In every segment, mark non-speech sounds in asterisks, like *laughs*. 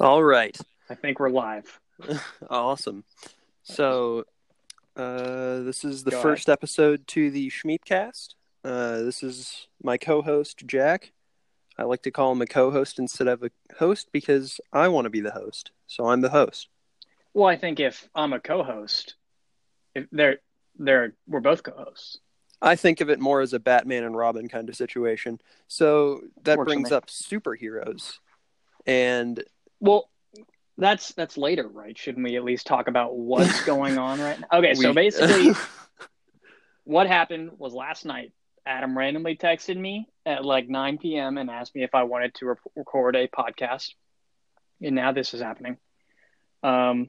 All right. I think we're live. *laughs* awesome. So, uh, this is the Go first episode to the Schmeepcast. Uh, this is my co-host Jack. I like to call him a co-host instead of a host because I want to be the host. So I'm the host. Well, I think if I'm a co-host, if they're they're we're both co-hosts. I think of it more as a Batman and Robin kind of situation. So that Works brings up superheroes. And Well, that's that's later, right? Shouldn't we at least talk about what's *laughs* going on right now? Okay, so basically, *laughs* what happened was last night. Adam randomly texted me at like 9 p.m. and asked me if I wanted to re- record a podcast, and now this is happening. Um,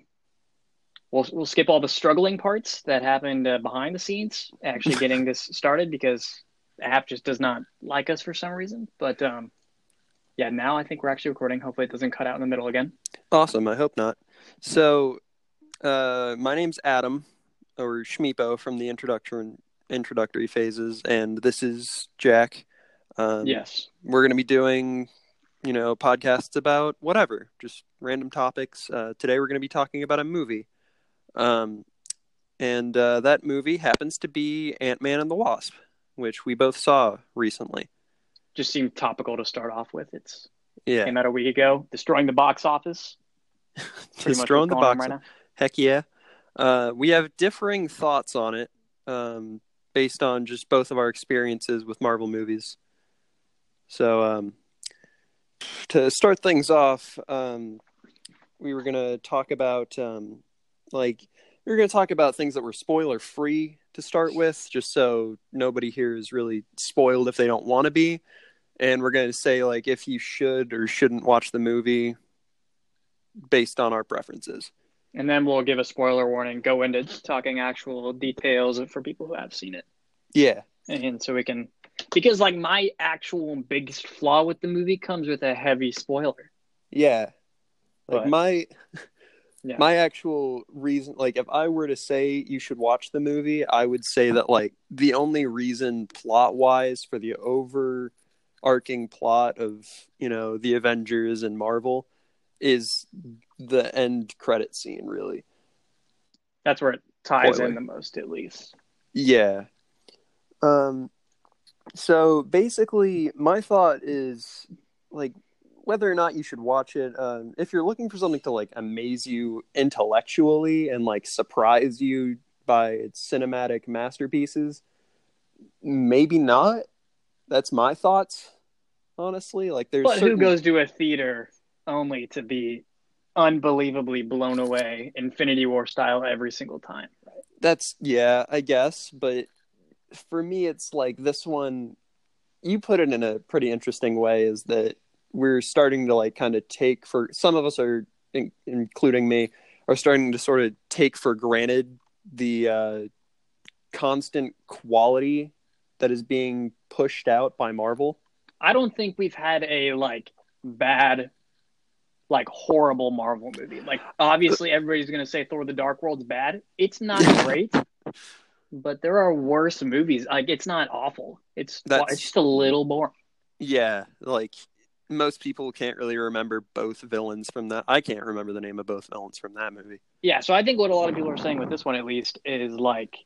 we'll we'll skip all the struggling parts that happened uh, behind the scenes, actually getting this started because the app just does not like us for some reason. But um, yeah, now I think we're actually recording. Hopefully, it doesn't cut out in the middle again. Awesome. I hope not. So, uh, my name's Adam, or Schmeepo from the introduction introductory phases, and this is Jack. Um, yes. we're going to be doing, you know, podcasts about whatever, just random topics. Uh, today, we're going to be talking about a movie, um, and uh, that movie happens to be Ant Man and the Wasp, which we both saw recently. Just seemed topical to start off with. It's Yeah, came out a week ago, destroying the box office. *laughs* Pretty just much throwing what's the box. right. Heck yeah. Uh, we have differing thoughts on it um, based on just both of our experiences with Marvel movies. So, um, to start things off, um, we were going to talk about, um, like, were going to talk about things that were spoiler free to start with, just so nobody here is really spoiled if they don't want to be. And we're going to say, like, if you should or shouldn't watch the movie based on our preferences. And then we'll give a spoiler warning, go into talking actual details for people who have seen it. Yeah. And so we can because like my actual biggest flaw with the movie comes with a heavy spoiler. Yeah. Like But- my Yeah. my actual reason like if I were to say you should watch the movie, I would say that like the only reason plot wise for the overarching plot of, you know, the Avengers and Marvel is the end credit scene really. That's where it ties Spoiler. in the most at least. Yeah. Um so basically my thought is like whether or not you should watch it um if you're looking for something to like amaze you intellectually and like surprise you by its cinematic masterpieces maybe not. That's my thoughts honestly. Like there's But certain... who goes to a theater only to be unbelievably blown away Infinity War style every single time? That's yeah, I guess, but for me it's like this one you put it in a pretty interesting way is that we're starting to like kind of take for some of us are in, including me are starting to sort of take for granted the uh constant quality that is being pushed out by Marvel. I don't think we've had a like bad, like horrible Marvel movie. Like obviously everybody's gonna say Thor: The Dark World's bad. It's not *laughs* great, but there are worse movies. Like it's not awful. It's That's- it's just a little boring. Yeah, like most people can't really remember both villains from that. I can't remember the name of both villains from that movie. Yeah, so I think what a lot of people are saying with this one, at least, is like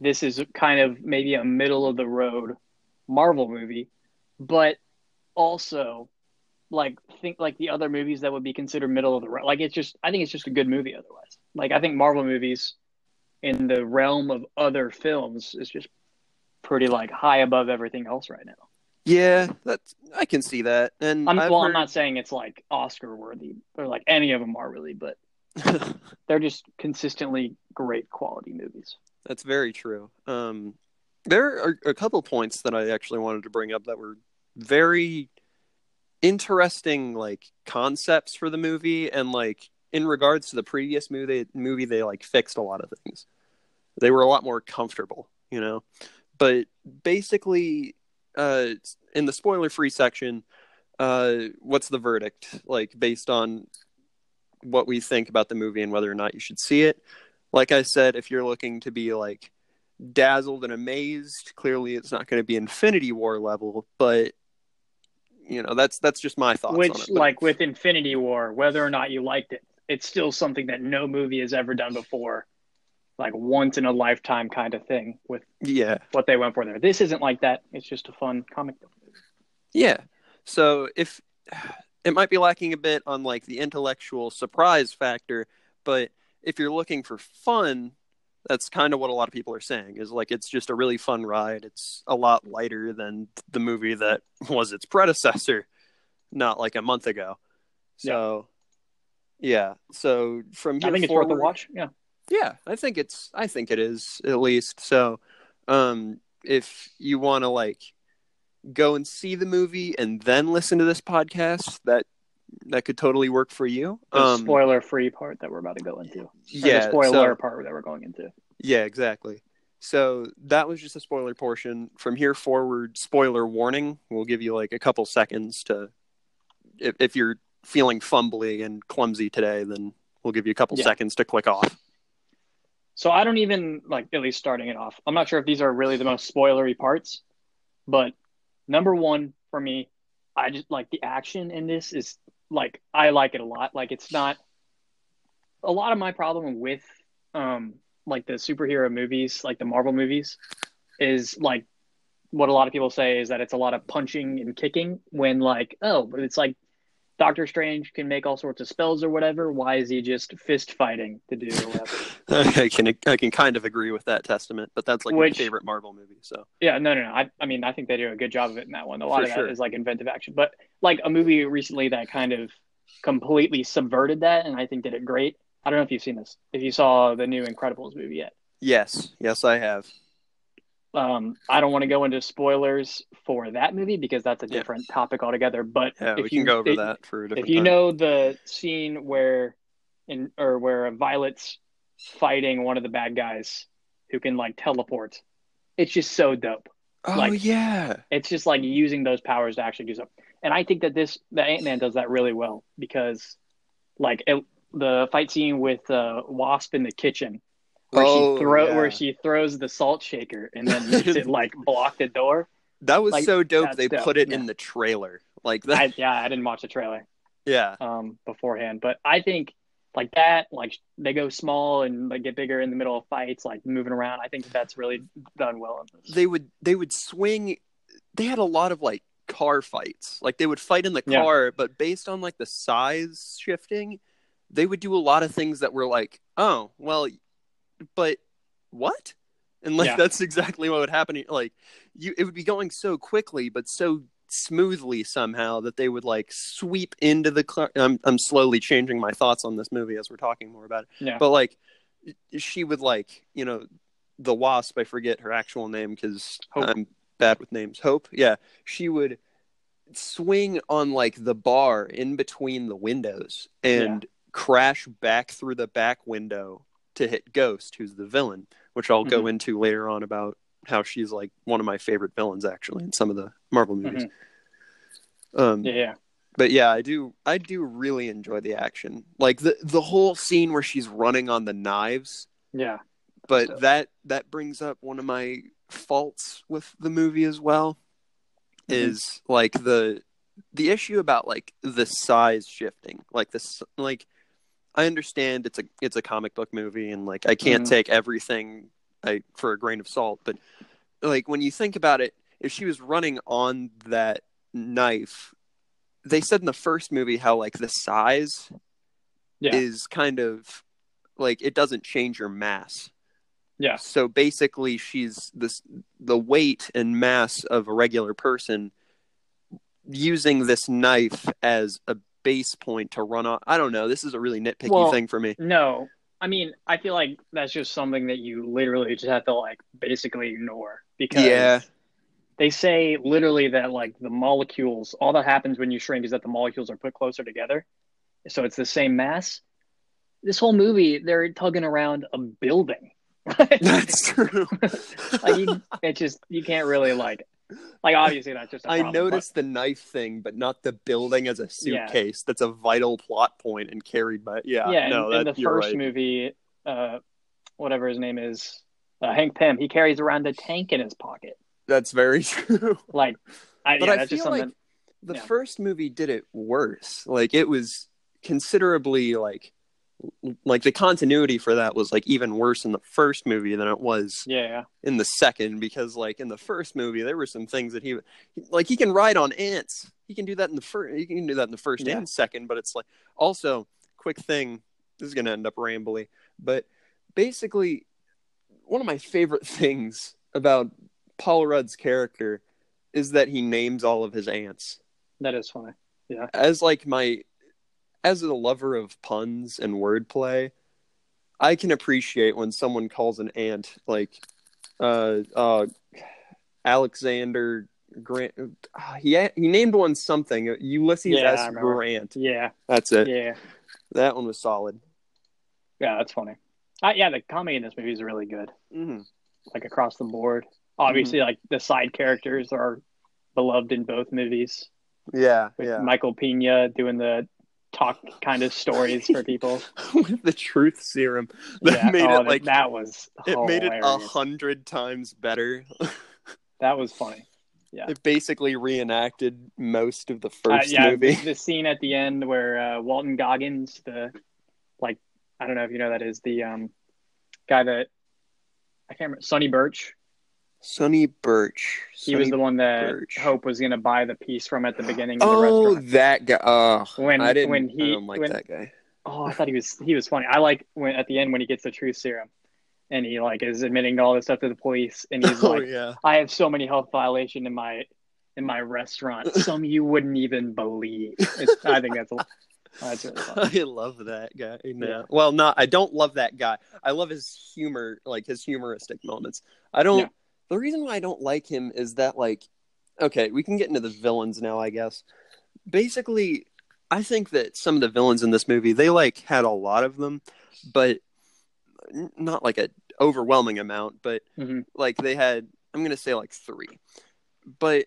this is kind of maybe a middle of the road Marvel movie, but also like think like the other movies that would be considered middle of the road. Like it's just, I think it's just a good movie otherwise. Like I think Marvel movies in the realm of other films is just pretty like high above everything else right now. Yeah, that's I can see that. And I'm, I've well, I'm not saying it's like Oscar worthy or like any of them are really, but *laughs* they're just consistently great quality movies. That's very true. Um, there are a couple points that I actually wanted to bring up that were very interesting, like concepts for the movie, and like in regards to the previous movie, movie they like fixed a lot of things. They were a lot more comfortable, you know. But basically, uh, in the spoiler-free section, uh, what's the verdict? Like based on what we think about the movie and whether or not you should see it like I said, if you're looking to be like dazzled and amazed, clearly it's not going to be Infinity War level, but you know that's that's just my thoughts on Which, it. like with Infinity War, whether or not you liked it, it's still something that no movie has ever done before. Like once in a lifetime kind of thing with yeah, what they went for there. This isn't like that. It's just a fun comic book yeah. So if it might be lacking a bit on like the intellectual surprise factor, but if you're looking for fun, that's kind of what a lot of people are saying is like it's just a really fun ride. It's a lot lighter than the movie that *laughs* was its predecessor, not like a month ago. So yeah. So from here I think it's worth a watch. Yeah. Yeah, I think it's I think it is at least. So um if you want to like go and see the movie and then listen to this podcast, that that could totally work for you. The Um spoiler free part that we're about to go into. Yeah, the spoiler so- part that we're going into. yeah, exactly. So that was just a spoiler portion. From here forward, spoiler warning. We'll give you like a couple seconds to if, if you're feeling fumbly and clumsy today, then we'll give you a couple Yeah. seconds to click off. So I don't even like at least starting it off. I'm not sure if these are really the most spoilery parts, but number one for me, I just like the action in this is like I like it a lot. Like it's not a lot of my problem with um like the superhero movies, like the Marvel movies, is like what a lot of people say is that it's a lot of punching and kicking when like oh but it's like Doctor Strange can make all sorts of spells or whatever. Why is he just fist fighting to do whatever? *laughs* I can I can kind of agree with that testament, but that's like Which- my favorite Marvel movie. So Yeah, no, no, no. I, I mean, I think they do a good job of it in that one. A lot For of that sure. is like inventive action, but like a movie recently that kind of completely subverted that, and I think did it great. I don't know if you've seen this. If you saw the new Incredibles movie yet, yes, yes, I have. Um, I don't want to go into spoilers for that movie because that's a Yeah. different topic altogether. But Yeah, if we you can go over if, that for a different if you time. know the scene where in or where Violet's fighting one of the bad guys who can like teleport, it's just so dope. oh like- yeah, It's just like using those powers to actually do something. And I think that this the Ant Man does that really well because, like, it, the fight scene with uh, Wasp in the kitchen, where Oh, she throw yeah. where she throws the salt shaker and then makes *laughs* it like block the door. that was like, so dope. They dope, put it yeah. in the trailer, like that. I, yeah, I didn't watch the trailer yeah, um, beforehand, but I think like that, like they go small and like get bigger in the middle of fights, like moving around. I think that's really done well. In this. they would they would swing. They had a lot of like car fights. Like they would fight in the Yeah. car, but based on like the size shifting, they would do a lot of things that were like, oh, well, but what? And like Yeah. that's exactly what would happen. Like you, it would be going so quickly, but so smoothly somehow that they would like sweep into the. Car. I'm I'm slowly changing my thoughts on this movie as we're talking more about it. Yeah, But like, she would like you know, the wasp. I forget her actual name because I'm bad with names. Hope. Yeah, she would swing on like the bar in between the windows and crash back through the back window to hit Ghost, who's the villain, which I'll go Mhm. into later on about how she's like one of my favorite villains actually in some of the Marvel movies. Um, yeah, but yeah, I do I do really enjoy the action. Like the the whole scene where she's running on the knives, yeah. but So- that that brings up one of my faults with the movie as well Mhm. is like the the issue about like the size shifting. Like this like I understand it's a it's a comic book movie and like I can't Mhm. take everything I, for a grain of salt, but like when you think about it, if she was running on that knife, they said in the first movie how like the size Yeah. is kind of like it doesn't change your mass. Yeah. So basically she's this the weight and mass of a regular person using this knife as a base point to run on. I don't know. This is a really nitpicky Well, thing for me. No, I mean, I feel like that's just something that you literally just have to like basically ignore because Yeah. they say literally that like the molecules, all that happens when you shrink is that the molecules are put closer together, so it's the same mass. This whole movie, they're tugging around a building. *laughs* That's true. like you, it just you can't really like, *laughs* like obviously that's just. a I problem, but- noticed the knife thing, but not the building as a Yeah. suitcase. That's a vital plot point and carried by. Yeah, yeah, no, in, in that, the first right. movie, uh, whatever his name is, uh, Hank Pym, he carries around a tank in his pocket. That's very *laughs* true. Like, I, But yeah, I that's just feel like the Yeah. first movie did it worse. Like it was considerably like like the continuity for that was like even worse in the first movie than it was Yeah, in the second because like in the first movie there were some things that he like he can ride on ants. He can do that in the first he can do that in the first Yeah. and second, but it's like also quick thing this is going to end up rambly, but basically one of my favorite *laughs* things about Paul Rudd's character is that he names all of his ants that is funny. Yeah as like my as a lover of puns and wordplay i can appreciate when someone calls an ant like uh uh alexander grant uh, he he named one something ulysses Yeah, s grant Yeah, that's it yeah, that one was solid yeah. That's funny. Uh, yeah, the comedy in this movie is really good, mm-hmm. like across the board. Obviously, like the side characters are beloved in both movies. yeah With yeah Michael Pena doing the talk kind of stories for people. *laughs* with the truth serum that yeah, made oh, it like that was it made it a hundred times better *laughs* That was funny. Yeah. It basically reenacted most of the Uh, first yeah, movie the, the scene at the end where uh, Walton Goggins, the like, I don't know if you know that is the um guy that I can't remember, Sonny Birch. Sonny Birch. He was the one that Birch. Hope was going to buy the piece from at the beginning of the Oh, restaurant. that guy. Oh, When- I didn't. when he- like when- that guy. Oh, I thought he was he was funny. I like when at the end when he gets the truth serum, and he like is admitting all this stuff to the police, and he's *laughs* oh like, yeah. "I have so many health violation in my in my restaurant, *laughs* some you wouldn't even believe." It's, I think that's oh, that's really funny. *laughs* I love that guy. No. Yeah. Well, not. I don't love that guy. I love his humor, like his humoristic moments. I don't. Yeah. The reason why I don't like him is that, like, okay, we can get into the villains now. I guess. Basically, I think that some of the villains in this movie, they like had a lot of them, but not like a overwhelming amount. But Mhm. like they had, I'm gonna say like three, but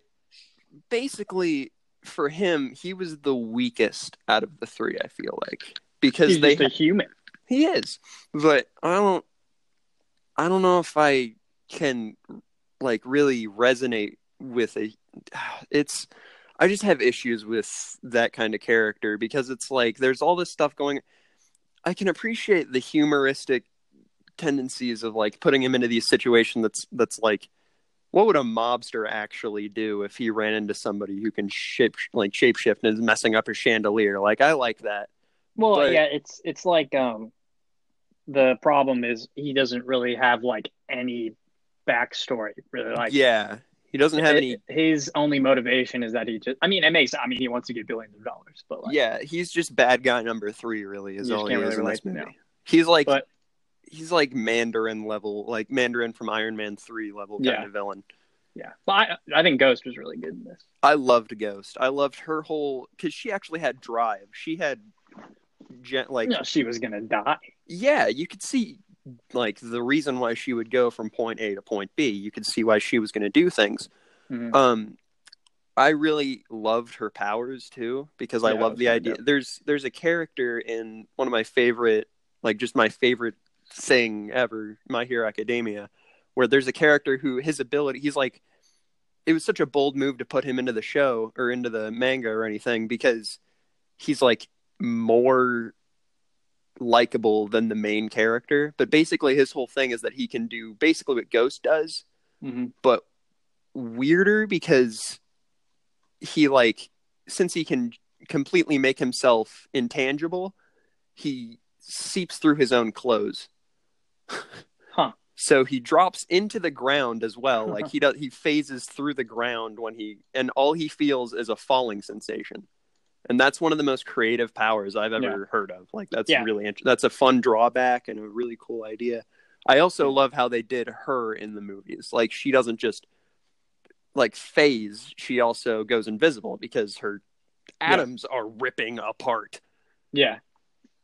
basically for him, he was the weakest out of the three. I feel like because He's they just a human. he is, but I don't. I don't know if I can like really resonate with a. *sighs* It's. I just have issues with that kind of character because it's like there's all this stuff going. I can appreciate the humoristic tendencies of like putting him into these situations that's that's like what would a mobster actually do if he ran into somebody who can shape like shapeshift and is messing up his chandelier like i like that Well, But- yeah, it's it's like um, the problem is he doesn't really have like any backstory. Really, like yeah he doesn't have any his only motivation is that he just. I mean, it makes. I mean, he wants to get billions of dollars, but like, yeah, he's just bad guy number three. Really, is all he can't is really in this movie. no. He's like, But- he's like Mandarin level, like Mandarin from Iron Man three level kind Yeah. of villain. yeah. But I I think Ghost was really good in this. I loved Ghost. I loved her whole because she actually had drive. She had, gen- like, No, she was gonna die. yeah, you could see like the reason why she would go from point A to point B. You could see why she was going to do things. Mhm. Um, I really loved her powers too because I love the idea. dope. There's there's a character in one of my favorite, like just my favorite thing ever, My Hero Academia, where there's a character who his ability, he's like, it was such a bold move to put him into the show or into the manga or anything because he's like more likable than the main character. But basically, his whole thing is that he can do basically what Ghost does, Mhm. but weirder because he like since he can completely make himself intangible, he seeps through his own clothes. *laughs* Huh. So he drops into the ground as well. Like *laughs* he does he phases through the ground when he and all he feels is a falling sensation. And that's one of the most creative powers I've ever Yeah. heard of. Like that's Yeah. really int- that's a fun drawback and a really cool idea. I also love how they did her in the movies. Like she doesn't just like phase, she also goes invisible because her atoms are ripping apart. Yeah,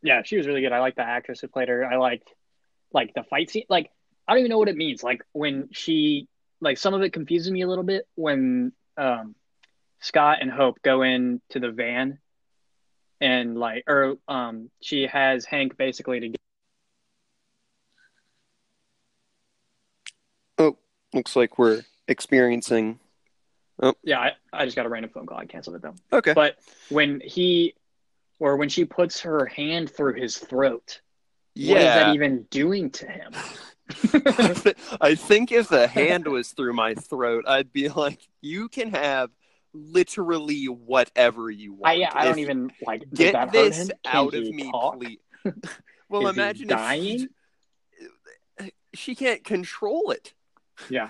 yeah, she was really good. I like the actress who played her. I liked like the fight scene. Like I don't even know what it means. Like when she like some of it confuses me a little bit when um Scott and Hope go into the van and like or um she has Hank basically to get Oh, looks like we're experiencing Oh. Yeah, I, I just got a random phone call. I canceled it though. Okay. But when he, or when she puts her hand through his throat, what is that even doing to him? *laughs* *laughs* I think if the hand was through my throat, I'd be like, "You can have literally whatever you want." I, yeah, I If- don't even like. Get that this out of me, talk? please. *laughs* well, Is imagine dying. if she can't control it. Yeah.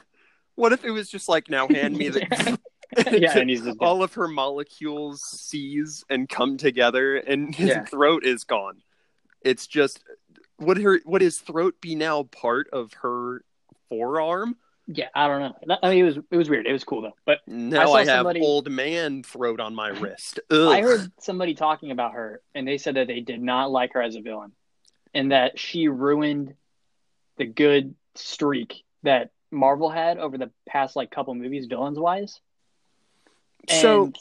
What if it was just like, "Now hand me *laughs* the." *laughs* yeah, and he's just all of her molecules seize and come together and his Yeah. throat is gone it's just would her would his throat be now part of her forearm yeah. I don't know. I mean, it was it was weird. It was cool though. But now saw i, have somebody- old man throat on my wrist Ugh. I heard somebody talking about her, and they said that they did not like her as a villain, and that she ruined the good streak that Marvel had over the past like couple movies, villains wise. so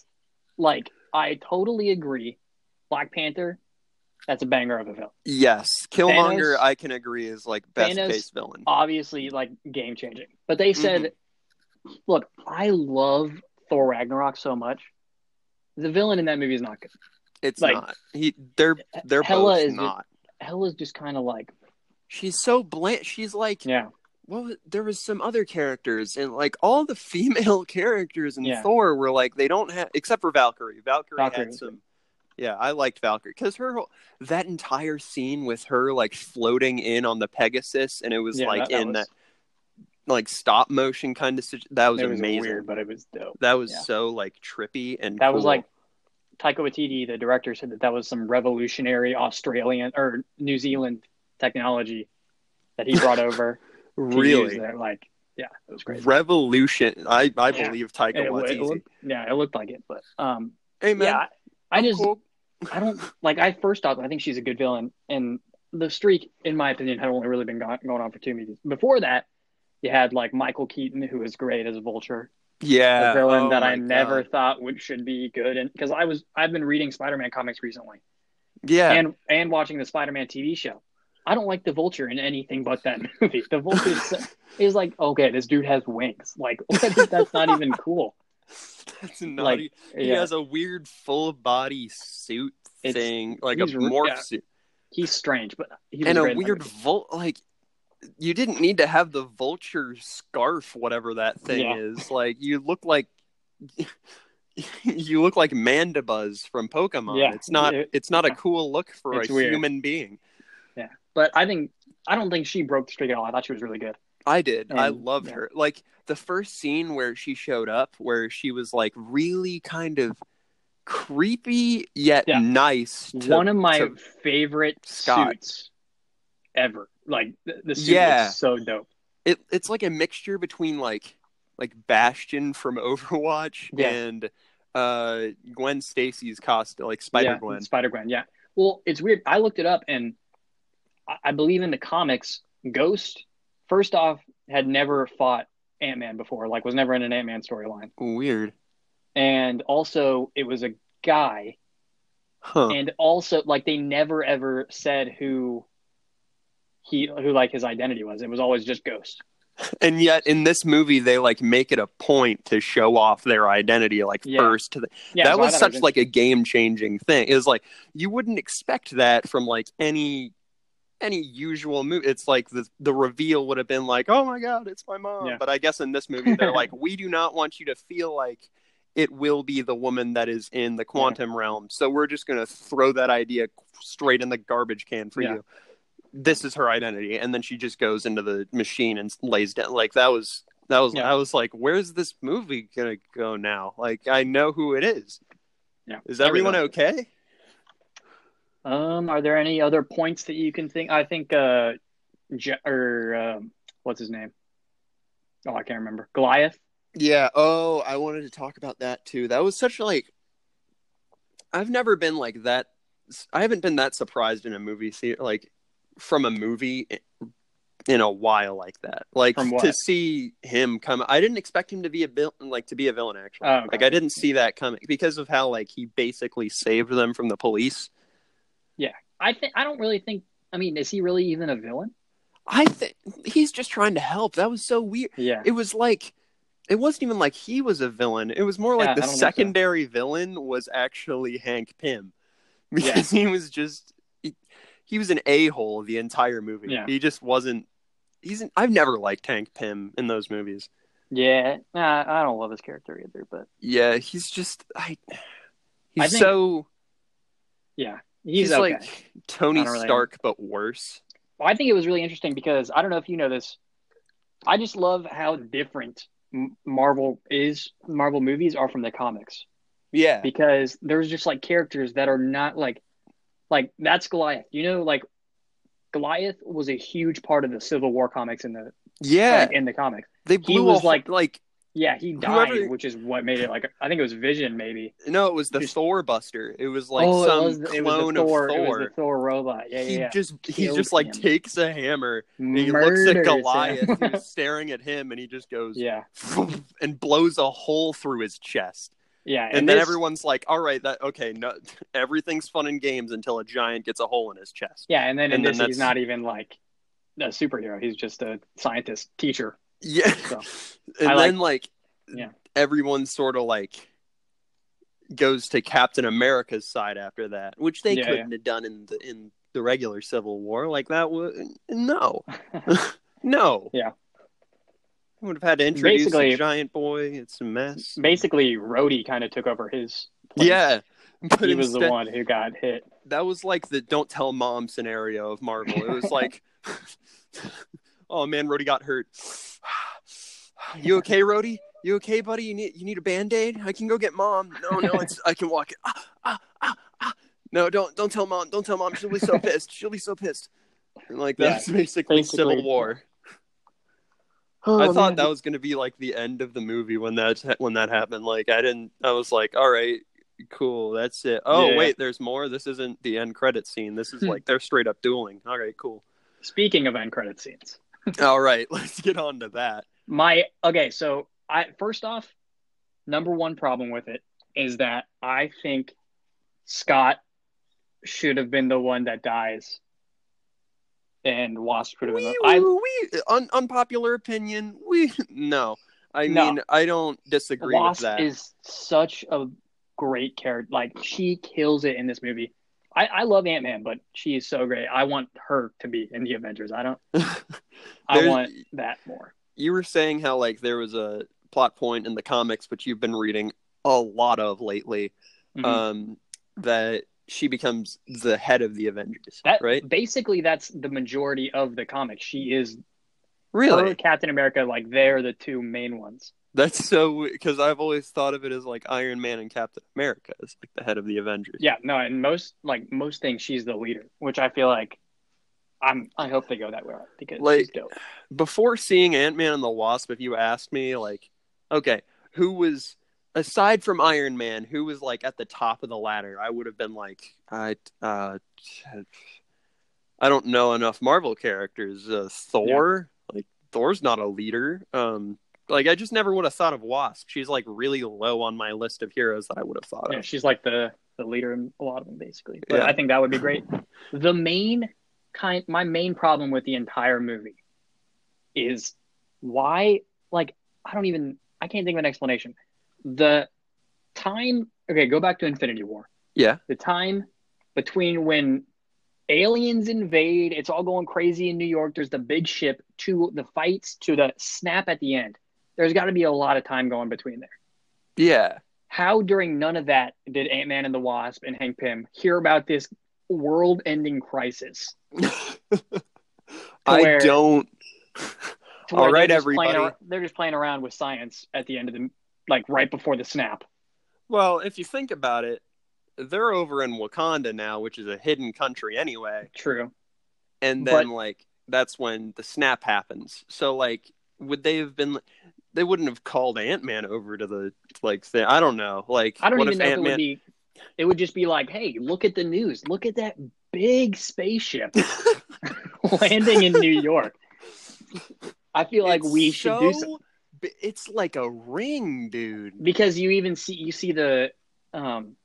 like, I totally agree. Black Panther, that's a banger of a villain. yes killmonger Thanos- i can agree is like best Thanos- case villain Obviously, like game changing. But they said, Mm-hmm. look, I love Thor Ragnarok so much. The villain in that movie is not good. it's like- not he they're they're Hela both is just- not Hela's just kind of like, she's so bland she's like yeah, well there was some other characters and like all the *laughs* female characters in Yeah. thor were like they don't have except for valkyrie valkyrie, Valkyrie. had some yeah i liked valkyrie because her whole that entire scene with her like floating in on the pegasus and it was yeah, like that, that in was, that like stop motion kind of situ- that was it was amazing weird, but it was dope. that was Yeah. so like trippy and That was like Taika Waititi, the director, said that that was some revolutionary Australian or New Zealand technology that he brought over. *laughs* really. Like, yeah, it was great. revolution i i Yeah. believe taika It, it Waititi. looked, yeah, it looked like it, but um, hey man yeah, I, I just cool. I don't like. I first thought I think she's a good villain, and the streak, in my opinion, had only really been go- going on for two movies. Before that, you had like Michael Keaton, who was great as a Vulture, yeah a villain oh that I never thought would should be good, and because I was I've been reading Spider-Man comics recently. yeah and and watching the Spider-Man TV show. I don't like the Vulture in anything but that movie. The Vulture is, *laughs* like, okay, this dude has wings. Like, *laughs* that's not even cool. *laughs* That's not Like, he Yeah, has a weird full body suit It's- thing, like a morph yeah. suit, he's strange, but he and a great in that weird vul. Like you didn't need to have the vulture scarf, whatever that thing Yeah. is. Like you look like *laughs* you look like Mandibuzz from Pokemon. Yeah. It's not. It- it's not a cool look for It's a weird. human being. Yeah, but I think I don't think she broke the streak at all. I thought she was really good. I did. I loved yeah. her. Like the first scene where she showed up, where she was like really kind of creepy yet Yeah. nice. To, One of my favorite Scott. suits ever. Like the, the suit Yeah. so dope. it, it's like a mixture between like like Bastion from *laughs* Overwatch Yeah. and uh Gwen Stacy's costume, like Spider yeah, Gwen. Spider Gwen. Yeah. Well, it's weird. I looked it up, and I, I believe in the comics, Ghost first off had never fought Ant Man before. Like, was never in an Ant Man storyline, Weird, and also it was a guy, huh? and also like they never ever said who he who like his identity was. It was always just Ghost. *laughs* And yet in this movie, they like make it a point to show off their identity like Yeah. first. The, Yeah, that so was such like a game changing thing. It was like you wouldn't expect that from like any any usual movie. It's like the the reveal would have been like, oh my god, it's my mom. Yeah. But I guess in this movie, they're *laughs* like, we do not want you to feel like it will be the woman that is in the quantum realm. So we're just gonna throw that idea straight in the garbage can for Yeah. you. This is her identity, and then she just goes into the machine and lays down. Like that was that was Yeah. I was like, where's this movie gonna go now? Like I know who it is. Yeah. Is everyone okay? Um, are there any other points that you can think? I think uh, Je- or um, what's his name? Oh, I can't remember. Goliath. Yeah. Oh, I wanted to talk about that too. That was such like I've never been like that. I haven't been that surprised in a movie theater, like from a movie in a while like that. Like to see him come. I didn't expect him to be a vil- like to be a villain actually. Oh, okay. Like I didn't see that coming because of how like he basically saved them from the police. I think I don't really think. I mean, is he really even a villain? I think he's just trying to help. That was so weird. Yeah. it was like it wasn't even like he was a villain. It was more like Yeah, the I so. secondary villain was actually Hank Pym *laughs* because he was just he, he was an a hole the entire movie. Yeah. He just wasn't. He's. An, I've never liked Hank Pym in those movies. Yeah, nah, I don't love his character either, but Yeah, he's just. I. *sighs* He's I think- so. yeah, He's, he's, okay. like Tony really- Stark, but worse. Well, I think it was really interesting because I don't know if you know this. I just love how different Marvel is. Marvel movies are from the comics Yeah. because there's just like characters that are not like, like that's Goliath. You know, like Goliath was a huge part of the Civil War comics in the Yeah. like, in the comics. they blew was a, like- like Yeah, he died, Whoever- which is what made it like I think it was Vision maybe. no, it was the Just- Thor Buster. It was like oh, some it was, the- it was clone Thor, of It was Thor. the Thor robot. Yeah, he yeah, just he Killed just like him. takes a hammer and he looks at. Goliath *laughs* who's staring at him and he just goes yeah, and blows a hole through his chest. yeah, And, then this- everyone's like, "All right, that okay, no, *laughs* everything's fun and games until a giant gets a hole in his chest." Yeah, and then in And then this, that's- he's not even like a superhero. He's just a scientist teacher. Yeah. So, *laughs* and I then like Yeah. everyone sort of like goes to Captain America's side after that, which they Yeah, couldn't have done in the in the regular Civil War. Like that was no. *laughs* no. Yeah. Would have had to introduce Basically- a giant boy. It's a mess. Basically, Rhodey kind of took over his. place. Yeah. But he was the one who got hit. that was like the don't tell mom scenario of Marvel. It was like, *laughs* oh man, Rhodey got hurt. *sighs* you okay, Rhodey? You okay, buddy? You need you need a band aid? I can go get mom. No, no, it's I can walk it. Ah, ah, ah, ah. No, don't don't tell mom. Don't tell mom. She'll be so *laughs* pissed. She'll be so pissed. And like Yeah, that's basically, basically. Civil War. Oh, I thought man. that was going to be like the end of the movie when that when that happened. Like I didn't. I was like, all right, cool, that's it. Oh Yeah. wait, there's more. This isn't the end credit scene. This is Hmm. like they're straight up dueling. All right, cool. Speaking of end credit scenes, *laughs* all right, let's get on to that. my okay. So I first off, number one problem with it is that I think Scott should have been the one that dies, and Wasp should have been. The, I we un, unpopular opinion. We *laughs* no. I No. mean, I don't disagree Wasp with that. is such a great character. Like she kills it in this movie. I, I love Ant Man, but she is so great. I want her to be in the Avengers. I don't. *laughs* I want that more. you were saying how like there was a plot point in the comics, which you've been reading a lot of lately. Mhm. Um, that she becomes the head of the Avengers, that right? basically that's the majority of the comics. She is Really? Captain America. Like they're the two main ones. That's so because I've always thought of it as like Iron Man and Captain America as like the head of the Avengers. Yeah, no, and most like most things, she's the leader, which I feel like I'm. I hope they go that way because Like- she's dope. Before seeing Ant Man and the Wasp, if you asked me, like, okay, who was aside from Iron Man, who was like at the top of the ladder, I would have been like, I, uh, I don't know enough Marvel characters. Uh, Thor, Thor's not a leader. Um, like I just never would have thought of Wasp. She's like really low on my list of heroes that I would have thought Yeah, of. she's like the the leader in a lot of them, basically. But Yeah. I think that would be great. The main kind, my main problem with the entire movie is why, like, I don't even, I can't think of an explanation. The time, okay, go back to Infinity War. Yeah. The time between when aliens invade, it's all going crazy in New York. There's the big ship to the fights to the snap at the end. There's got to be a lot of time going between there. Yeah. How during none of that did Ant Man and the Wasp and Hank Pym hear about this world ending crisis? *laughs* I where- don't. All right, All where right, they're just playing everybody. they're just playing around with science at the end of the like right before the snap. Well, if you think about it, they're over in Wakanda now, which is a hidden country anyway. True. And then But- like that's when the snap happens. So like would they have been they wouldn't have called Ant-Man over to the like thing. I don't know. Like I don't what even if know if it would be. It would just be like, hey, look at the news. Look at that big spaceship *laughs* landing in New York. I feel like It's we should do so b- It's like a ring, dude. because you even see you see the um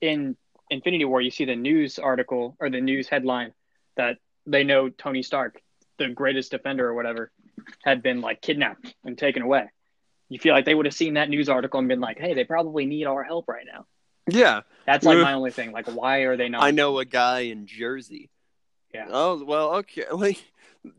in Infinity War you see the news article or the news headline that they know Tony Stark, the greatest defender or whatever, had been like kidnapped and taken away. You feel like they would have seen that news article and been like, "Hey, they probably need our help right now." Yeah, That's like my only thing. Like, why are they not? I know a guy in Jersey. Yeah. Oh well, okay. *laughs* Like,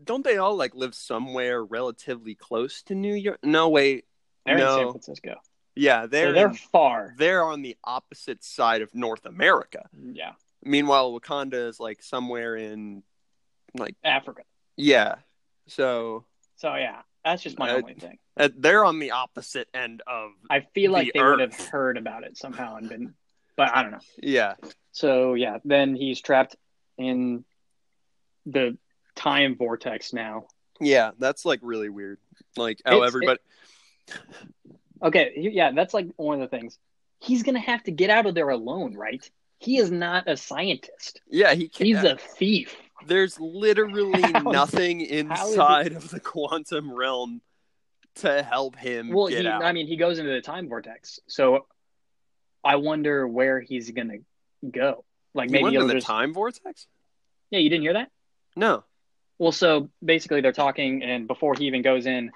don't they all like live somewhere relatively close to New York? No, wait. They're in San. Francisco. Yeah, they're they're in- far. they're on the opposite side of North America. Yeah, Meanwhile, Wakanda is like somewhere in, like, Africa. yeah. So So yeah, that's just my Uh, only thing. uh, they're on the opposite end of. I feel like the they would have heard about it somehow and been, but I don't know. Yeah, So yeah, then he's trapped in the time vortex now. yeah. That's like really weird. Like how It's- everybody. Okay, yeah, that's like one of the things. He's gonna have to get out of there alone, right? He is not a scientist. yeah, he can't. He's a thief. There's literally *laughs* How- nothing is inside of the quantum realm to help him Well, he. I mean, he goes into the time vortex. So I wonder where he's gonna go. Like He maybe went to the just. time vortex? Yeah, you didn't hear that? No. Well, so basically they're talking, and before he even goes in,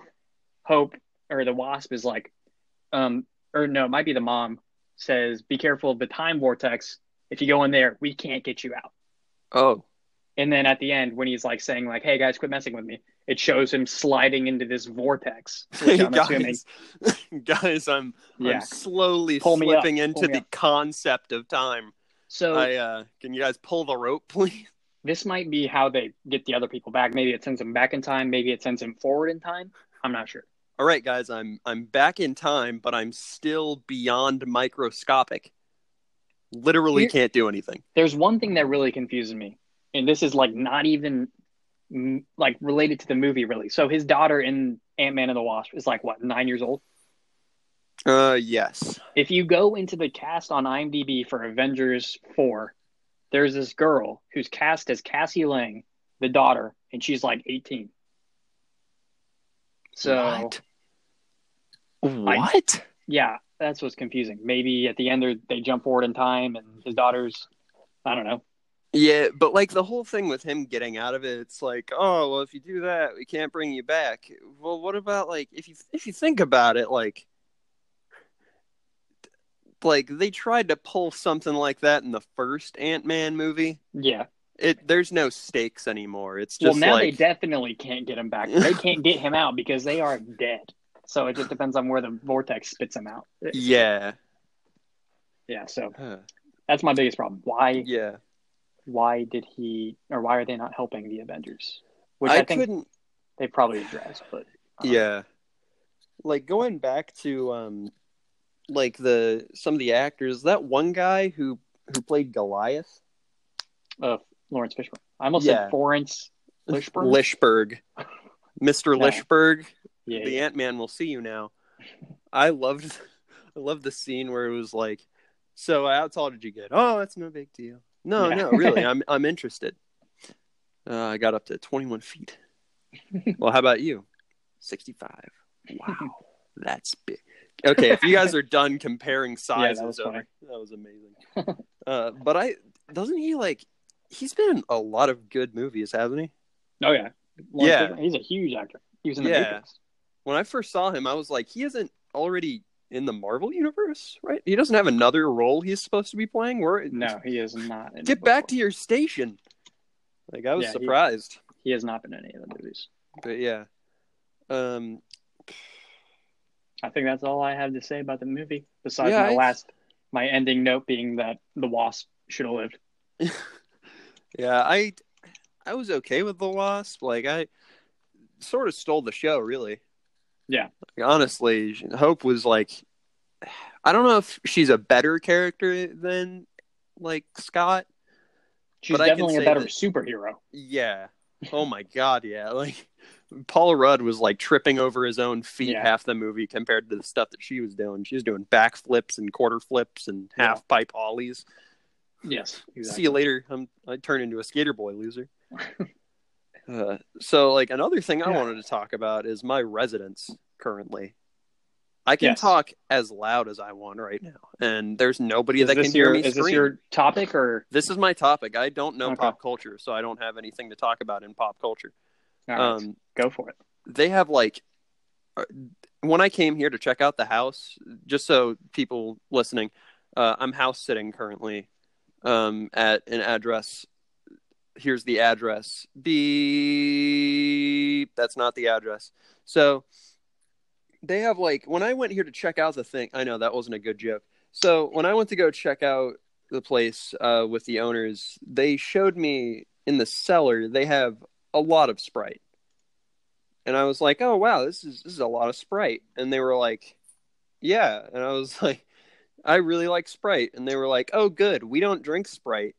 Hope or the Wasp is like, um, or no, it might be the mom says, "Be careful of the time vortex. If you go in there, we can't get you out." Oh. And then at the end, when he's like saying like, "Hey guys, quit messing with me," it shows him sliding into this vortex. Which *laughs* I'm assuming, guys, *laughs* guys, I'm yeah. I'm slowly Pull slipping into the up. concept of time. So I uh can you guys pull the rope, *laughs* please? this might be how they get the other people back. Maybe it sends them back in time. Maybe it sends them forward in time. I'm not sure. All right, guys, I'm I'm back in time, but I'm still beyond microscopic. Literally Here- can't do anything. There's one thing that really confuses me, and this is like not even mm, like related to the movie really. So his daughter in Ant Man and the Wasp is like what nine years old. Uh yes. If you go into the cast on IMDb for Avengers four, there's this girl who's cast as Cassie Lang, the daughter, and she's like 18. So what? What? yeah, that's what's confusing. Maybe at the end they jump forward in time, and his daughter's I don't know. Yeah, but like the whole thing with him getting out of it, it's like, oh well, if you do that, we can't bring you back. Well, what about like if you if you think about it, like, like they tried to pull something like that in the first Ant Man movie. Yeah. It there's no stakes anymore. It's just Well, now they definitely can't get him back. They *laughs* can't get him out because they are dead. So it just depends on where the vortex spits him out. yeah, Yeah. So Huh. that's my biggest problem. Why? yeah. Why did he? Or why are they not helping the Avengers? Which I, I, think couldn't. they probably addressed, but uh, Yeah, like going back to um, like the some of the actors. That one guy who who played Goliath. uh, Laurence Fishburne. I almost Yeah. said Florence Fishburne. Lishberg. *laughs* Mr. Lishberg, yeah, the yeah. Ant Man will see you now. I loved I loved the scene where it was like, So how tall did you get? Oh, that's no big deal. No, Yeah. no, really, *laughs* I'm I'm interested. Uh, I got up to twenty one feet. well, how about you? Sixty five. Wow. *laughs* That's big. Okay, if you guys are done comparing sizes, was over- that was amazing. uh, but I doesn't he like he's been in a lot of good movies, hasn't he? Oh yeah. Laurence Yeah. He's a huge actor. He was in the Yeah. Matrix. When I first saw him, I was like, he isn't already in the Marvel universe, right? He doesn't have another role he's supposed to be playing. Where No, he is not. In get back to your station. Like I was Yeah, he- surprised, He has not been in any of the movies. but yeah. Um, I think that's all I have to say about the movie. Besides Yeah, my I- last, my ending note being that the Wasp should have lived. *laughs* yeah, I I was okay with the Wasp. Like I sort of stole the show, really. Yeah. Like, honestly, Hope was like, I don't know if she's a better character than like Scott. She's definitely a better that- superhero. Yeah. Oh my god, yeah. Like Paul Rudd was like tripping over his own feet Yeah. half the movie compared to the stuff that she was doing. She was doing backflips and quarter flips and half pipe ollies. Yes. *laughs* See you later. I'm I turned into a skater boy loser. uh, so like another thing I wanted to talk about is my residence currently. I can Yes. talk as loud as I want right now, and there's nobody Is that can hear your, me is scream. this your topic or? This is my topic. I don't know Okay. pop culture, so I don't have anything to talk about in pop culture. Right, Um, go for it. they have like, uh, when I came here to check out the house, just so people listening, uh, I'm house sitting currently um, at an address. Here's the address. Beep. That's not the address. So they have like when I went here to check out the thing. I know that wasn't a good joke. So when I went to go check out the place uh, with the owners, they showed me in the cellar they have a lot of Sprite, and I was like, "Oh wow, this is this is a lot of Sprite." And they were like, "Yeah," and I was *laughs* like, "I really like Sprite," and they were like, "Oh good, we don't drink Sprite."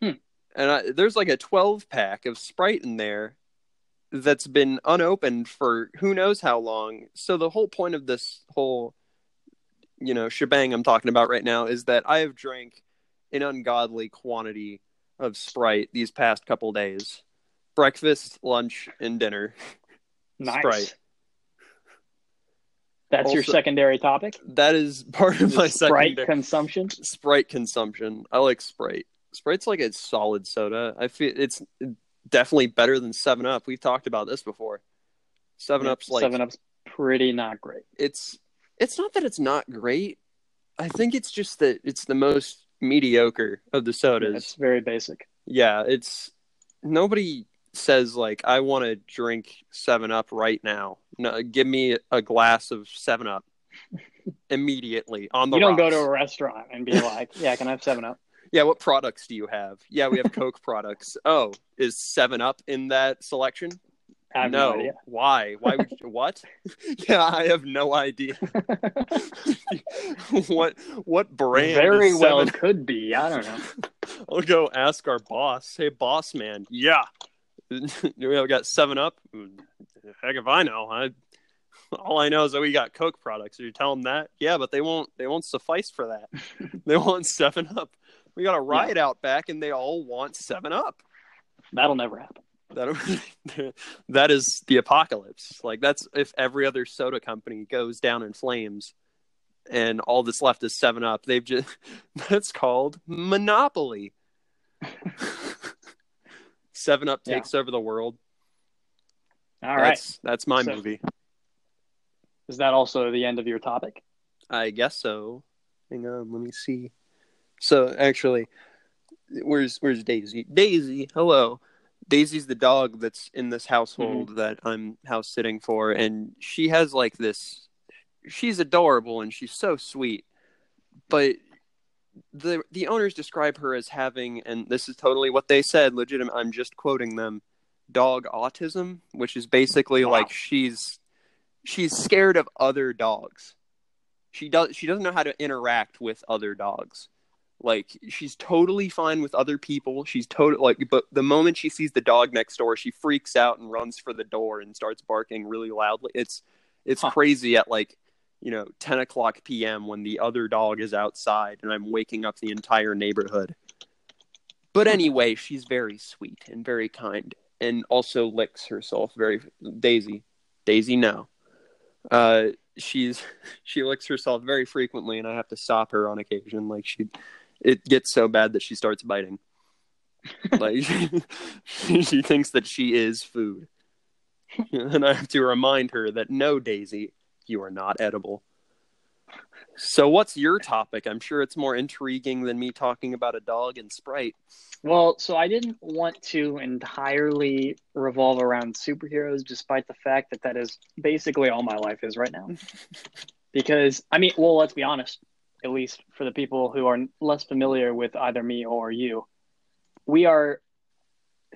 Hmm. And I, there's like a 12 pack of Sprite in there that's been unopened for who knows how long. So the whole point of this whole you know shebang I'm talking about right now is that I have drank an ungodly quantity of Sprite these past couple days. Breakfast, lunch, and dinner. *laughs* Nice. Sprite. That's your secondary topic. That is part of my Sprite secondary consumption. Sprite consumption. I like Sprite. Sprite's like a solid soda. I feel it's definitely better than Seven Up. We've talked about this before. Seven Up's like Seven Up's pretty not great. it's it's not that it's not great. I think it's just that it's the most mediocre of the sodas. It's very basic. Yeah, it's nobody says like I want to drink 7 Up right now. No, give me a glass of 7 Up *laughs* immediately on the You don't go to a restaurant and be like, *laughs* "Yeah, can I have Seven Up?" Yeah, what products do you have? Yeah, we have *laughs* Coke products. Oh, is 7 Up in that selection? I have no, no. idea. Why? Why would you, what? yeah, I have no idea. what what brand? Very well 7 could be. I don't know. I'll go ask our boss. Hey, boss man. Yeah. *laughs* we got Seven Up. Heck if I know. I all I know is that we got Coke products. Are you tell them that? Yeah, but they won't. They won't suffice for that. *laughs* they want Seven Up. We got a riot out back, and they all want Seven Up. That'll never happen. That *laughs* that is the apocalypse. Like that's if every other soda company goes down in flames, and all that's left is Seven Up. They've just that's called monopoly. Seven Up Yeah. over the world. All right. that's that's my So- movie. Is that also the end of your topic? I guess so. Hang on, let me see. So actually, where's where's Daisy? Daisy, hello. Daisy's the dog that's in this household Mm-hmm. that I'm house sitting for, and she has like this. She's adorable and she's so sweet, but the the owners describe her as having, and this is totally what they said. Legitimate. I'm just quoting them. Dog autism, which is basically Wow. like she's she's scared of other dogs she does she doesn't know how to interact with other dogs like she's totally fine with other people she's totally like but the moment she sees the dog next door she freaks out and runs for the door and starts barking really loudly it's it's Huh. crazy at like you know 10 o'clock pm when the other dog is outside and i'm waking up the entire neighborhood. But anyway she's very sweet and very kind and also licks herself very daisy daisy no. Uh she's *laughs* she licks herself very frequently and i have to stop her on occasion. Like she it gets so bad that she starts biting. Like she, *laughs* *laughs* she thinks that she is food. And i have to remind her that no daisy you are not edible. So what's your topic? I'm sure it's more intriguing than me talking about a dog and sprite. Well, so I didn't want to entirely revolve around superheroes, despite the fact that that is basically all my life is right now. *laughs* because, I mean, well, let's be honest, at least for the people who are less familiar with either me or you, we are,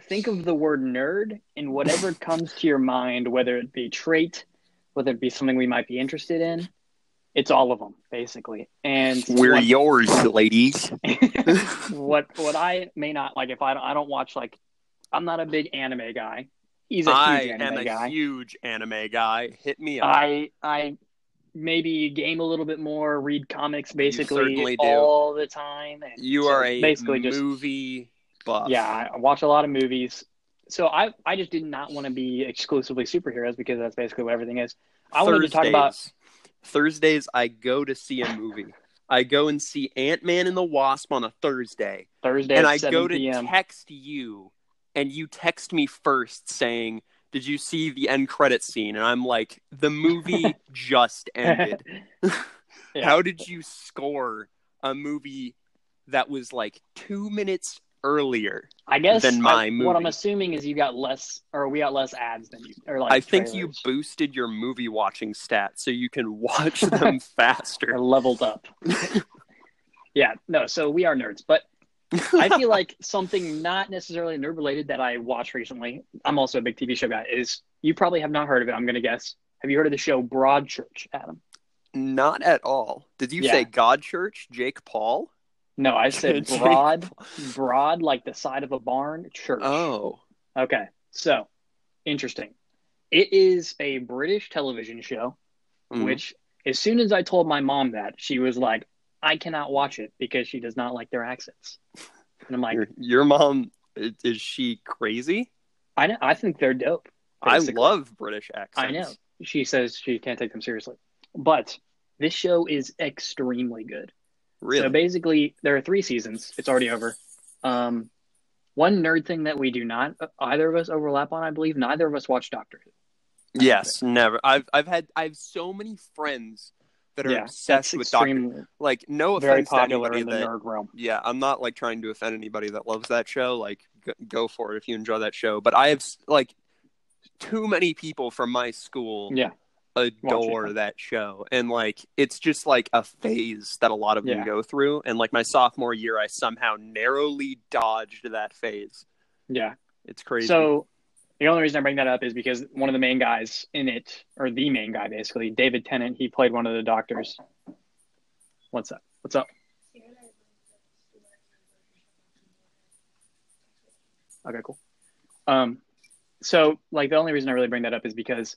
think of the word nerd and whatever comes to your mind, whether it be trait, whether it be something we might be interested in, it's all of them, basically. And we're what- yours ladies *laughs* *laughs* what what I may not like if I don't, I don't watch like I'm not a big anime guy. He's a i huge am anime a guy. huge anime guy hit me up I I maybe game a little bit more, read comics basically certainly do. all the time. And you are a basically just movie buff yeah. I watch a lot of movies. So I I just did not want to be exclusively superheroes because that's basically what everything is. I wanted to talk about Thursdays. I go to see a movie. I go and see Ant Man and the Wasp on a Thursday, Thursday and I 7 go to text you, and you text me first saying, did you see the end credit scene?" And I'm like, "The movie *laughs* just ended. *laughs* *laughs* Yeah. How did you score a movie that was like two minutes earlier?" I guess than my I- what I'm assuming is you got less, or we got less ads than you, or like I think you boosted your movie watching stats so you can watch *laughs* them or faster. leveled up. *laughs* yeah, no. So we are nerds, but I feel *laughs* like something not necessarily nerd related that I watched recently. I'm also a big TV show guy. Is you probably have not heard of it. I'm gonna guess. Have you heard of the show Broadchurch, Adam? Not at all. Did you Yeah. say God Church, Jake Paul? No, I *laughs* said broad, broad like the side of a barn. Church. Oh, Okay, so interesting. It is a British television show, Mhm. which as soon as I told my mom that, she was like, "I cannot watch it because she does not like their accents." And I'm like, your, your mom is she crazy? "I know, I think they're dope." basically. I love British accents. I know. She says she can't take them seriously, but this show is extremely good. Really? So basically, there are three seasons. It's already over. Um, one nerd thing that we do not either of us overlap on, I believe. Neither of us watch Doctor Who. yes, never. I've I've had I have so many friends that are Yeah, obsessed with Doctor. Like, no offense to popular anybody in the that. nerd realm. Yeah, I'm not like trying to offend anybody that loves that show. Like, g- go for it if you enjoy that show. But I have like too many people from my school Yeah, adore that show and like it's just like a phase that a lot of them go through and like my sophomore year i somehow narrowly dodged that phase yeah. it's crazy So the only reason I bring that up is because one of the main guys in it, or the main guy basically, David Tennant, he played one of the doctors. What's up? What's up? Okay, cool. Um, so like the only reason I really bring that up is because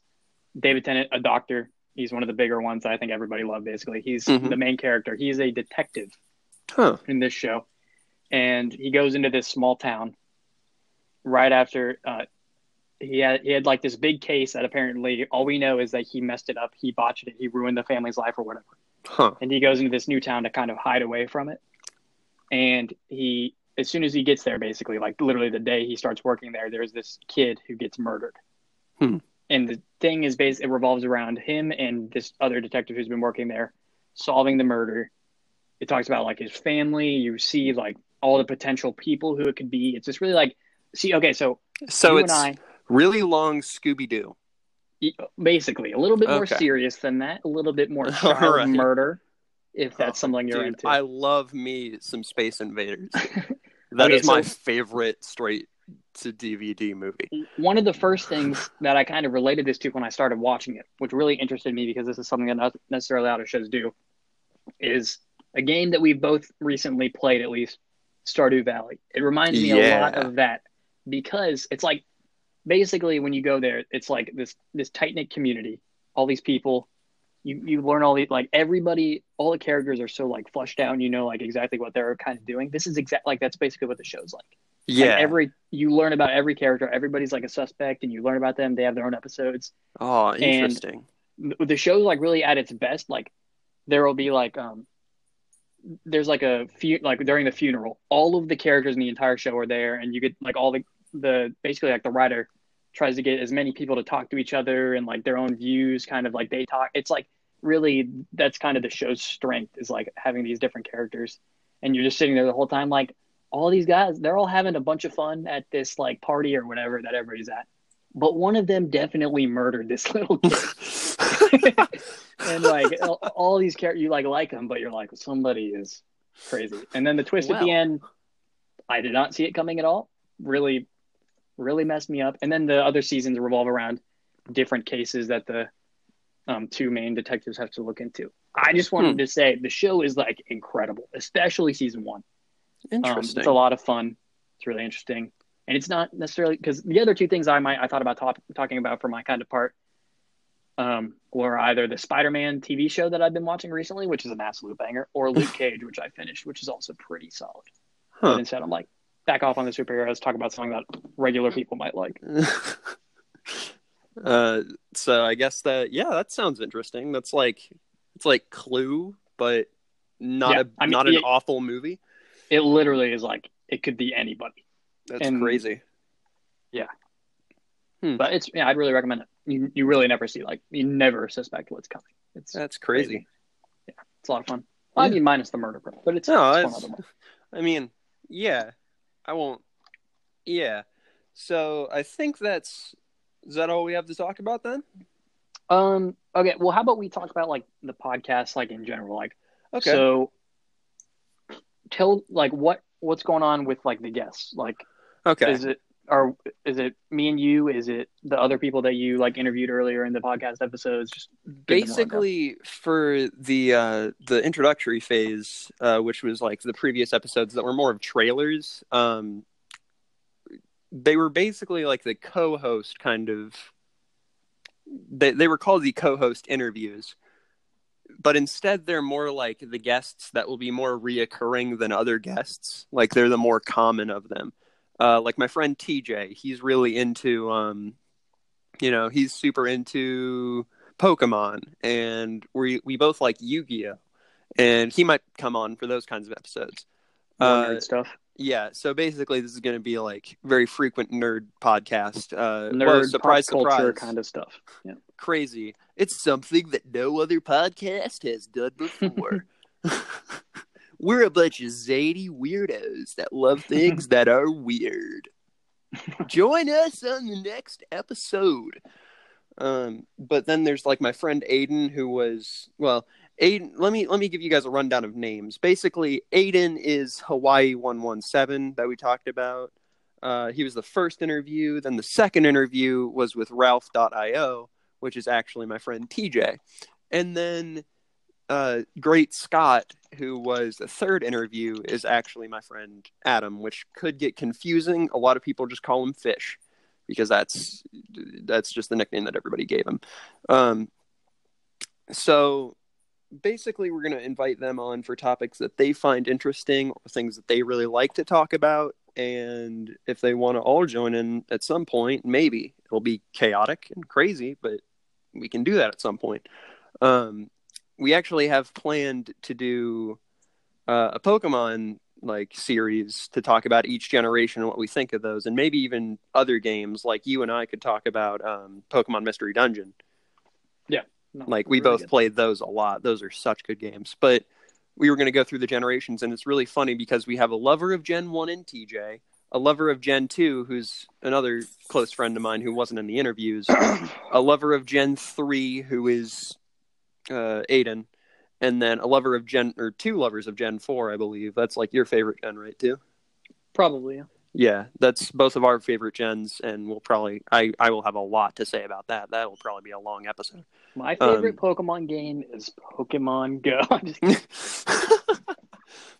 David Tennant, a doctor, he's one of the bigger ones that I think everybody loved. Basically, he's Mhm. the main character. He's a detective huh in this show, and he goes into this small town right after uh, he had he had like this big case that apparently all we know is that he messed it up, he botched it, he ruined the family's life or whatever, huh and he goes into this new town to kind of hide away from it, and he as soon as he gets there, basically like literally the day he starts working there, there's this kid who gets murdered. Hmm. And the thing is, based it revolves around him and this other detective who's been working there, solving the murder. It talks about like his family. You see like all the potential people who it could be. It's just really like, see, okay, so so it's I, really long scooby-doo basically a little bit more serious than that, a little bit more *laughs* All child right. murder, if that's Oh, something you're dude into. i love me some space invaders *laughs* That is Okay, my so- favorite straight to dvd movie one of the first things that I kind of related this to when I started watching it, which really interested me because this is something that not necessarily of shows do, is a game that we've both recently played, at least Stardew Valley. It reminds me a lot of that because it's like basically when you go there, it's like this this tight knit community, all these people. You, you learn all these like everybody all the characters are so like flushed out and you know like exactly what they're kind of doing this is exact like that's basically what the show's like yeah and every you learn about every character. Everybody's like a suspect, and you learn about them. They have their own episodes. oh interesting The the show's like really at its best. Like there will be like um, there's like a few like during the funeral, all of the characters in the entire show are there, and you get like all the the basically like the writer tries to get as many people to talk to each other and like their own views, kind of like they talk. It's like really that's kind of the show's strength is like having these different characters, and you're just sitting there the whole time like all these guys they're all having a bunch of fun at this like party or whatever that everybody's at. But one of them definitely murdered this *laughs* little kid. And like all, these characters you like like them but you're like somebody is crazy. And then the twist at the end i did not see it coming at all. Really really messed me up. And then the other seasons revolve around different cases that the um, two main detectives have to look into. I just wanted Hmm. to say the show is like incredible especially season one um, interesting it's a lot of fun. It's really interesting, and it's not necessarily because the other two things I might I thought about talk, talking about for my kind of part um, were either the Spider-Man TV show that I've been watching recently, which is an absolute banger, or *laughs* Luke Cage, which I finished, which is also pretty solid. Huh. But instead, I'm like back off on the superheroes, talk about something that regular people might like. *laughs* uh, so I guess that yeah, that sounds interesting. That's like it's like Clue, but not Yeah, a I mean, not an yeah. awful movie. It literally is like it could be anybody. That's And- crazy. Hmm. But it's yeah, I'd really recommend it. You you really never see like you never suspect what's coming. It's That's crazy. Yeah. It's a lot of fun. I Yeah. mean, minus the murder part, but it's, No, it's it's-. *laughs* I mean, yeah, I won't. Yeah. So I think that's is that all we have to talk about then? Um. Okay. Well, how about we talk about like the podcast, like in general, like Okay. so. Tell like what what's going on with like the guests. Like, okay. is it are is it me and you? Is it the other people that you like interviewed earlier in the podcast episodes? Just give them a rundown. basically for the uh the introductory phase uh which was like the previous episodes that were more of trailers um they were basically like the co-host kind of they they were called the co-host interviews but instead they're more like the guests that will be more reoccurring than other guests like they're the more common of them uh like my friend TJ he's really into um you know he's super into Pokemon, and we we both like Yu Gi Oh, and he might come on for those kinds of episodes. Uh, stuff. Yeah, so basically, this is going to be like very frequent nerd podcast. Uh, Nerd well, surprise, pop culture surprise, kind of stuff. Yeah. crazy. It's something that no other podcast has done before. *laughs* *laughs* We're a bunch of zany weirdos that love things that are weird. *laughs* Join us on the next episode. Um, but then there's like my friend Aiden, who was well, Aiden. Let me let me give you guys a rundown of names. Basically, Aiden is Hawaii one one seven that we talked about. Uh, he was the first interview. Then the second interview was with Ralph.io, which is actually my friend TJ. And then uh, Great Scott, who was the third interview, is actually my friend Adam, which could get confusing. A lot of people just call him Fish because that's that's just the nickname that everybody gave him. Um, so basically, we're going to invite them on for topics that they find interesting or things that they really like to talk about. And if they want to all join in at some point, maybe it'll be chaotic and crazy, but we can do that at some point. Um, we actually have planned to do uh, a Pokemon like series to talk about each generation and what we think of those, and maybe even other games. Like you and I could talk about um, Pokemon Mystery Dungeon. No, Like we really both good. played those a lot. Those are such good games. But we were going to go through the generations, and it's really funny because we have a lover of Gen One in TJ, a lover of Gen Two, who's another close friend of mine who wasn't in the interviews, *coughs* a lover of Gen Three, who is uh, Aiden, and then a lover of Gen or two lovers of Gen Four, I believe. That's like your favorite gen, right? Too. Probably. Yeah. Yeah, that's both of our favorite gens, and we'll probably I I will have a lot to say about that. That will probably be a long episode. My favorite Um, Pokemon game is Pokemon Go. *laughs* I'm just kidding. *laughs*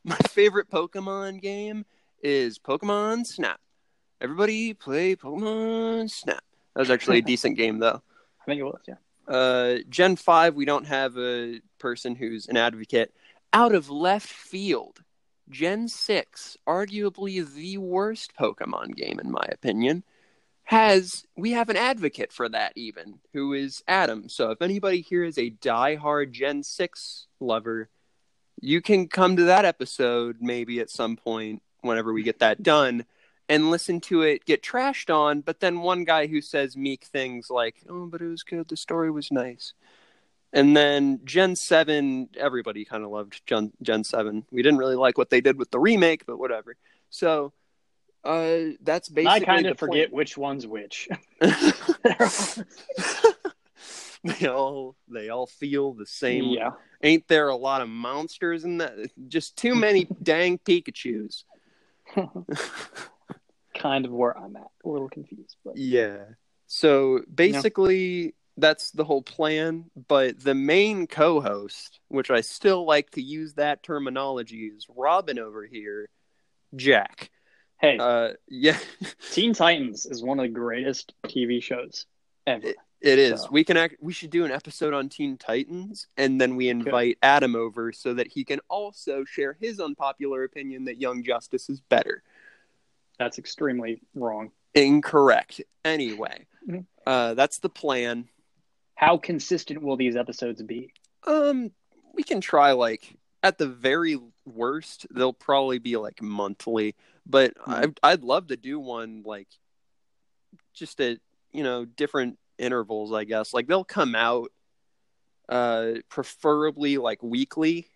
My favorite Pokemon game is Pokemon Snap. Everybody play Pokemon Snap. That was actually a *laughs* decent game though. I think it was. Yeah. Uh, Gen 5, we don't have a person who's an advocate. Out of left field, Gen 6, arguably the worst Pokemon game, in my opinion, has. We have an advocate for that, even, who is Adam. So if anybody here is a die-hard Gen 6 lover, you can come to that episode maybe at some point whenever we get that done and listen to it get trashed on, but then one guy who says meek things like, "Oh, but it was good. The story was nice." And then Gen 7, everybody kind of loved Gen Gen 7. We didn't really like what they did with the remake, but whatever. So, uh that's And basically I kind the of forget which one's which. *laughs* *laughs* they all they all feel the same. yeah. Ain't there a lot of monsters in that? Just too many *laughs* dang Pikachu's. kind of where I'm at. A little confused, but Yeah. So basically, that's the whole plan. But the main co host, which I still like to use that terminology, is Robin over here, Jack. Hey, Uh, yeah, *laughs* Teen Titans is one of the greatest TV shows ever. it is. So- We can act. We should do an episode on Teen Titans, and then we invite Adam over so that he can also share his unpopular opinion that Young Justice is better. That's extremely wrong. Incorrect. Anyway, Mhm. uh, that's the plan. How consistent will these episodes be? Um, we can try like at the very worst, they'll probably be like monthly. But Hmm. I, I'd love to do one like just a you know, different intervals, I guess. Like they'll come out uh preferably like weekly.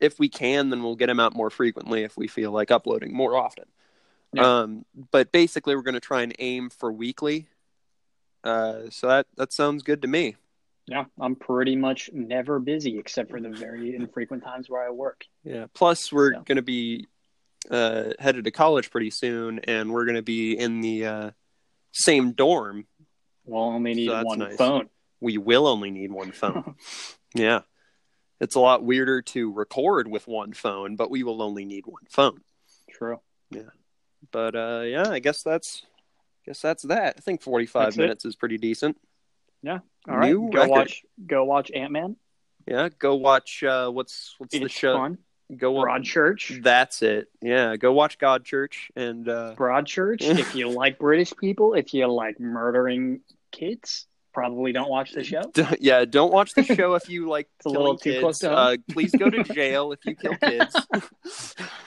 If we can, then we'll get them out more frequently if we feel like uploading more often. Yeah. Um but basically we're going to try and aim for weekly. Uh so that that sounds good to me. Yeah, I'm pretty much never busy except for the very infrequent times where I work. Yeah. Plus, we're So. going to be uh, headed to college pretty soon, and we're going to be in the uh, same dorm. We'll only need So one nice. phone. We will only need one phone. *laughs* yeah. It's a lot weirder to record with one phone, but we will only need one phone. True. Yeah. But uh, yeah, I guess that's I guess that's that. I think 45 That's minutes is pretty decent. All right, New go record. watch go watch Ant Man. Yeah, go watch uh, what's what's the show? fun. Go. Broadchurch. That's it. Yeah, go watch God Church and uh, Broadchurch. *laughs* if you like British people, if you like murdering kids, probably don't watch the show. *laughs* D- yeah, don't watch the show if you *laughs* like It's a little too kids. close to home. Uh, please go to jail if you kill kids.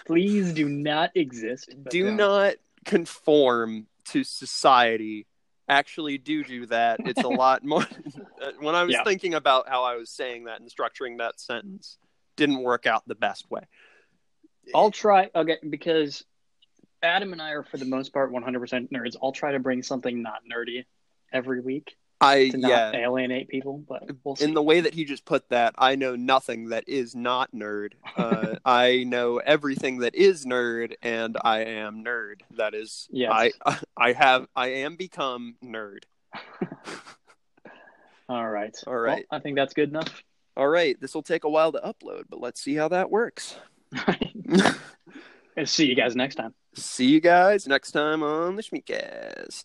Please do not exist. do not conform to society. Actually, do do that. It's a *laughs* lot more. *laughs* Uh, when I was Yeah. thinking about how I was saying that and structuring that sentence, didn't work out the best way. I'll try. Okay, because Adam and I are for the most part 100% nerds. I'll try to bring something not nerdy every week I to not yeah. alienate people, but we'll see. In the way that he just put that, I know nothing that is not nerd. Uh, *laughs* I know everything that is nerd, and I am nerd. That is, Yes. I *laughs* I have I am become nerd. *laughs* All right. All right. Well, I think that's good enough. All right, this will take a while to upload, but let's see how that works. And see you guys next time. see you guys next time on the Schmeecast.